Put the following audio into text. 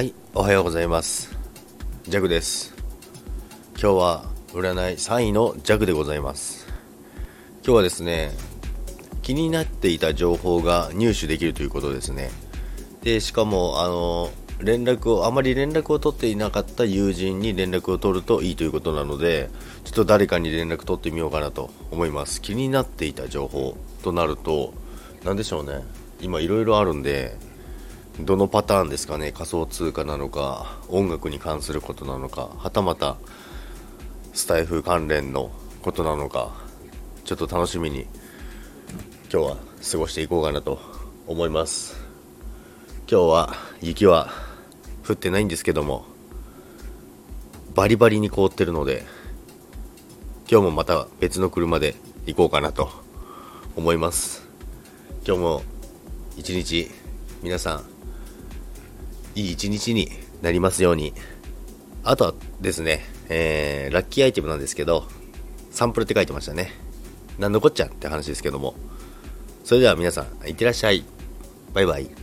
はい、おはようございます。ジャグです。今日は占い3位のジャグでございます。今日はですね、気になっていた情報が入手できるということですね。で、しかも、あの、連絡を、あまり連絡を取っていなかった友人に連絡を取るといいということなので、ちょっと誰かに連絡取ってみようかなと思います。気になっていた情報となると、何でしょうね。今いろいろあるんで、どのパターンですかね？仮想通貨なのか音楽に関することなのかはたまたスタイフ関連のことなのかちょっと楽しみに今日は過ごしていこうかなと思います。今日は雪は降ってないんですけどもバリバリに凍ってるので今日もまた別の車で行こうかなと思います。今日も一日皆さんいい一日になりますように。あとはですね、えー、ラッキーアイテムなんですけど、サンプルって書いてましたね。なんのこっちゃって話ですけども。それでは皆さん、いってらっしゃい。バイバイ。